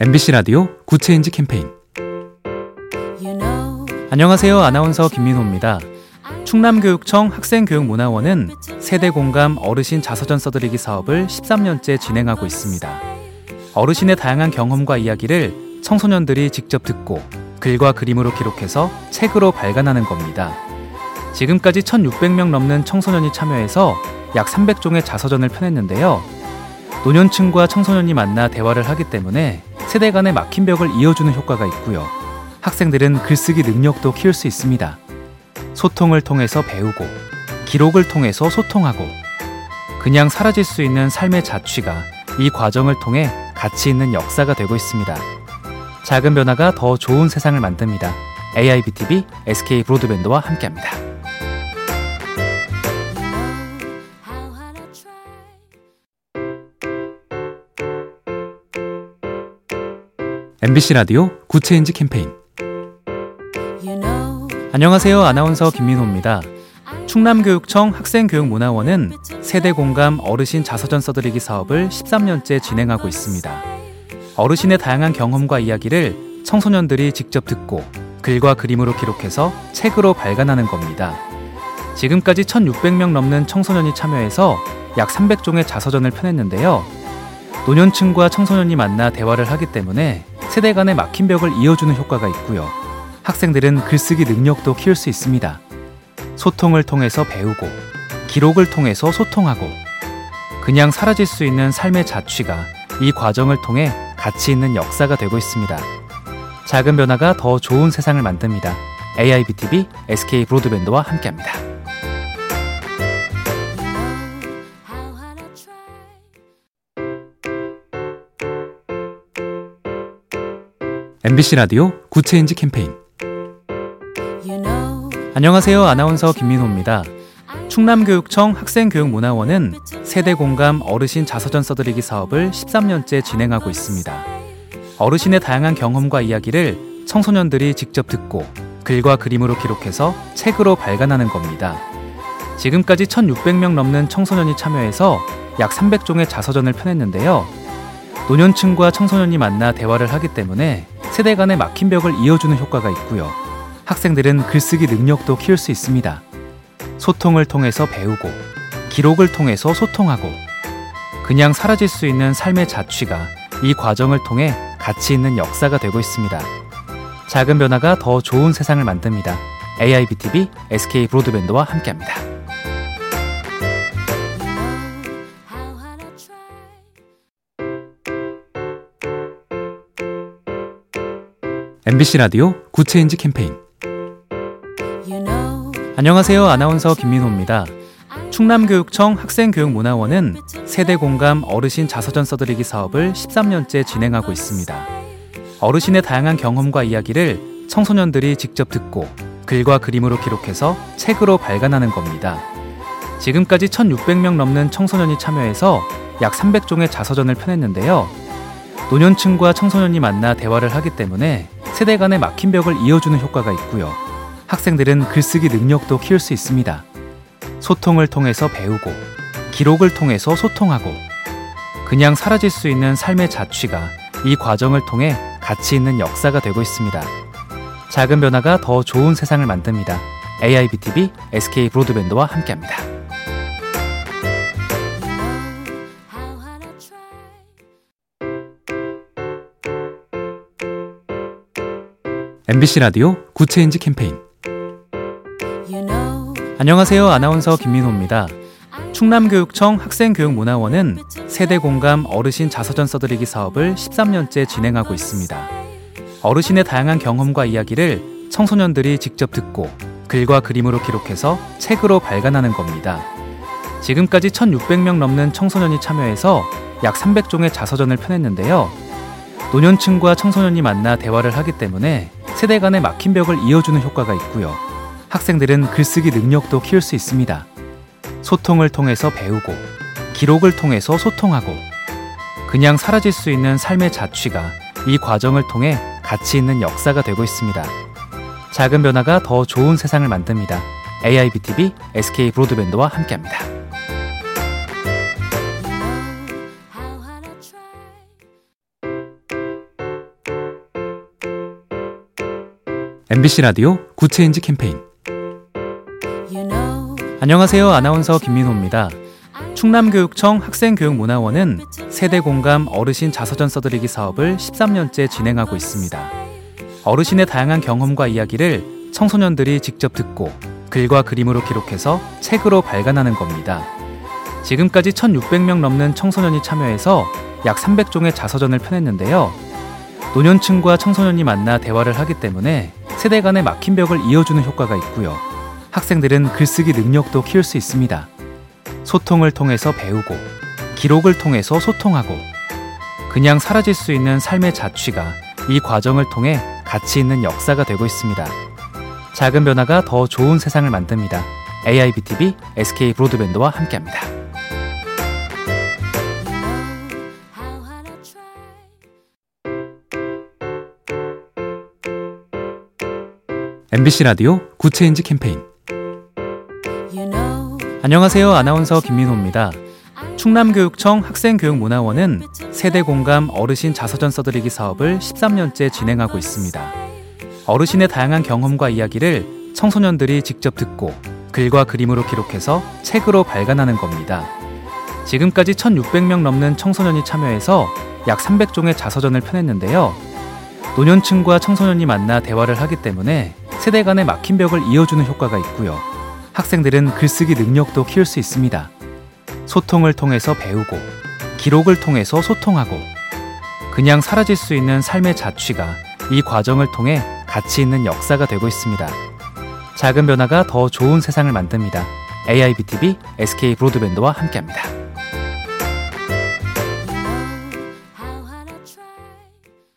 MBC 라디오 굿 체인지 캠페인 안녕하세요. 아나운서 김민호입니다. 충남교육청 학생교육문화원은 세대 공감 어르신 자서전 써드리기 사업을 13년째 진행하고 있습니다. 어르신의 다양한 경험과 이야기를 청소년들이 직접 듣고 글과 그림으로 기록해서 책으로 발간하는 겁니다. 지금까지 1,600명 넘는 청소년이 참여해서 약 300종의 자서전을 펴냈는데요. 노년층과 청소년이 만나 대화를 하기 때문에 세대 간의 막힌 벽을 이어주는 효과가 있고요. 학생들은 글쓰기 능력도 키울 수 있습니다. 소통을 통해서 배우고, 기록을 통해서 소통하고, 그냥 사라질 수 있는 삶의 자취가 이 과정을 통해 가치 있는 역사가 되고 있습니다. 작은 변화가 더 좋은 세상을 만듭니다. AIBTV SK 브로드밴드와 함께합니다. MBC 라디오 굿 체인지 캠페인 안녕하세요. 아나운서 김민호입니다. 충남교육청 학생교육문화원은 세대 공감 어르신 자서전 써드리기 사업을 13년째 진행하고 있습니다. 어르신의 다양한 경험과 이야기를 청소년들이 직접 듣고 글과 그림으로 기록해서 책으로 발간하는 겁니다. 지금까지 1,600명 넘는 청소년이 참여해서 약 300종의 자서전을 펴냈는데요. 노년층과 청소년이 만나 대화를 하기 때문에 세대 간의 막힌 벽을 이어주는 효과가 있고요. 학생들은 글쓰기 능력도 키울 수 있습니다. 소통을 통해서 배우고, 기록을 통해서 소통하고, 그냥 사라질 수 있는 삶의 자취가 이 과정을 통해 가치 있는 역사가 되고 있습니다. 작은 변화가 더 좋은 세상을 만듭니다. AIBTV SK 브로드밴드와 함께합니다. MBC 라디오 굿 체인지 캠페인 안녕하세요. 아나운서 김민호입니다. 충남교육청 학생교육문화원은 세대 공감 어르신 자서전 써드리기 사업을 13년째 진행하고 있습니다. 어르신의 다양한 경험과 이야기를 청소년들이 직접 듣고 글과 그림으로 기록해서 책으로 발간하는 겁니다. 지금까지 1,600명 넘는 청소년이 참여해서 약 300종의 자서전을 펴냈는데요. 노년층과 청소년이 만나 대화를 하기 때문에 세대 간의 막힌 벽을 이어주는 효과가 있고요. 학생들은 글쓰기 능력도 키울 수 있습니다. 소통을 통해서 배우고, 기록을 통해서 소통하고, 그냥 사라질 수 있는 삶의 자취가 이 과정을 통해 가치 있는 역사가 되고 있습니다. 작은 변화가 더 좋은 세상을 만듭니다. AIBTV SK 브로드밴드와 함께합니다. MBC 라디오 굿 체인지 캠페인 안녕하세요. 아나운서 김민호입니다. 충남교육청 학생교육문화원은 세대 공감 어르신 자서전 써드리기 사업을 13년째 진행하고 있습니다. 어르신의 다양한 경험과 이야기를 청소년들이 직접 듣고 글과 그림으로 기록해서 책으로 발간하는 겁니다. 지금까지 1,600명 넘는 청소년이 참여해서 약 300종의 자서전을 펴냈는데요. 노년층과 청소년이 만나 대화를 하기 때문에 세대 간의 막힌 벽을 이어주는 효과가 있고요. 학생들은 글쓰기 능력도 키울 수 있습니다. 소통을 통해서 배우고, 기록을 통해서 소통하고, 그냥 사라질 수 있는 삶의 자취가 이 과정을 통해 가치 있는 역사가 되고 있습니다. 작은 변화가 더 좋은 세상을 만듭니다. AIBTV SK 브로드밴드와 함께합니다. MBC 라디오 굿 체인지 캠페인 안녕하세요. 아나운서 김민호입니다. 충남교육청 학생교육문화원은 세대 공감 어르신 자서전 써드리기 사업을 13년째 진행하고 있습니다. 어르신의 다양한 경험과 이야기를 청소년들이 직접 듣고 글과 그림으로 기록해서 책으로 발간하는 겁니다. 지금까지 1,600명 넘는 청소년이 참여해서 약 300종의 자서전을 펴냈는데요. 노년층과 청소년이 만나 대화를 하기 때문에 세대 간의 막힌 벽을 이어주는 효과가 있고요. 학생들은 글쓰기 능력도 키울 수 있습니다. 소통을 통해서 배우고, 기록을 통해서 소통하고, 그냥 사라질 수 있는 삶의 자취가 이 과정을 통해 가치 있는 역사가 되고 있습니다. 작은 변화가 더 좋은 세상을 만듭니다. AIBTV SK 브로드밴드와 함께합니다. MBC 라디오 굿 체인지 캠페인 안녕하세요. 아나운서 김민호입니다. 충남교육청 학생교육문화원은 세대 공감 어르신 자서전 써드리기 사업을 13년째 진행하고 있습니다. 어르신의 다양한 경험과 이야기를 청소년들이 직접 듣고 글과 그림으로 기록해서 책으로 발간하는 겁니다. 지금까지 1,600명 넘는 청소년이 참여해서 약 300종의 자서전을 펴냈는데요. 노년층과 청소년이 만나 대화를 하기 때문에 세대 간의 막힌 벽을 이어주는 효과가 있고요. 학생들은 글쓰기 능력도 키울 수 있습니다. 소통을 통해서 배우고, 기록을 통해서 소통하고, 그냥 사라질 수 있는 삶의 자취가 이 과정을 통해 가치 있는 역사가 되고 있습니다. 작은 변화가 더 좋은 세상을 만듭니다. AIBTV SK 브로드밴드와 함께합니다. MBC 라디오 굿 체인지 캠페인 안녕하세요. 아나운서 김민호입니다. 충남교육청 학생교육문화원은 세대 공감 어르신 자서전 써드리기 사업을 13년째 진행하고 있습니다. 어르신의 다양한 경험과 이야기를 청소년들이 직접 듣고 글과 그림으로 기록해서 책으로 발간하는 겁니다. 지금까지 1,600명 넘는 청소년이 참여해서 약 300종의 자서전을 펴냈는데요. 노년층과 청소년이 만나 대화를 하기 때문에 세대 간의 막힌 벽을 이어주는 효과가 있고요. 학생들은 글쓰기 능력도 키울 수 있습니다. 소통을 통해서 배우고, 기록을 통해서 소통하고, 그냥 사라질 수 있는 삶의 자취가 이 과정을 통해 가치 있는 역사가 되고 있습니다. 작은 변화가 더 좋은 세상을 만듭니다. AIBTV SK 브로드밴드와 함께합니다.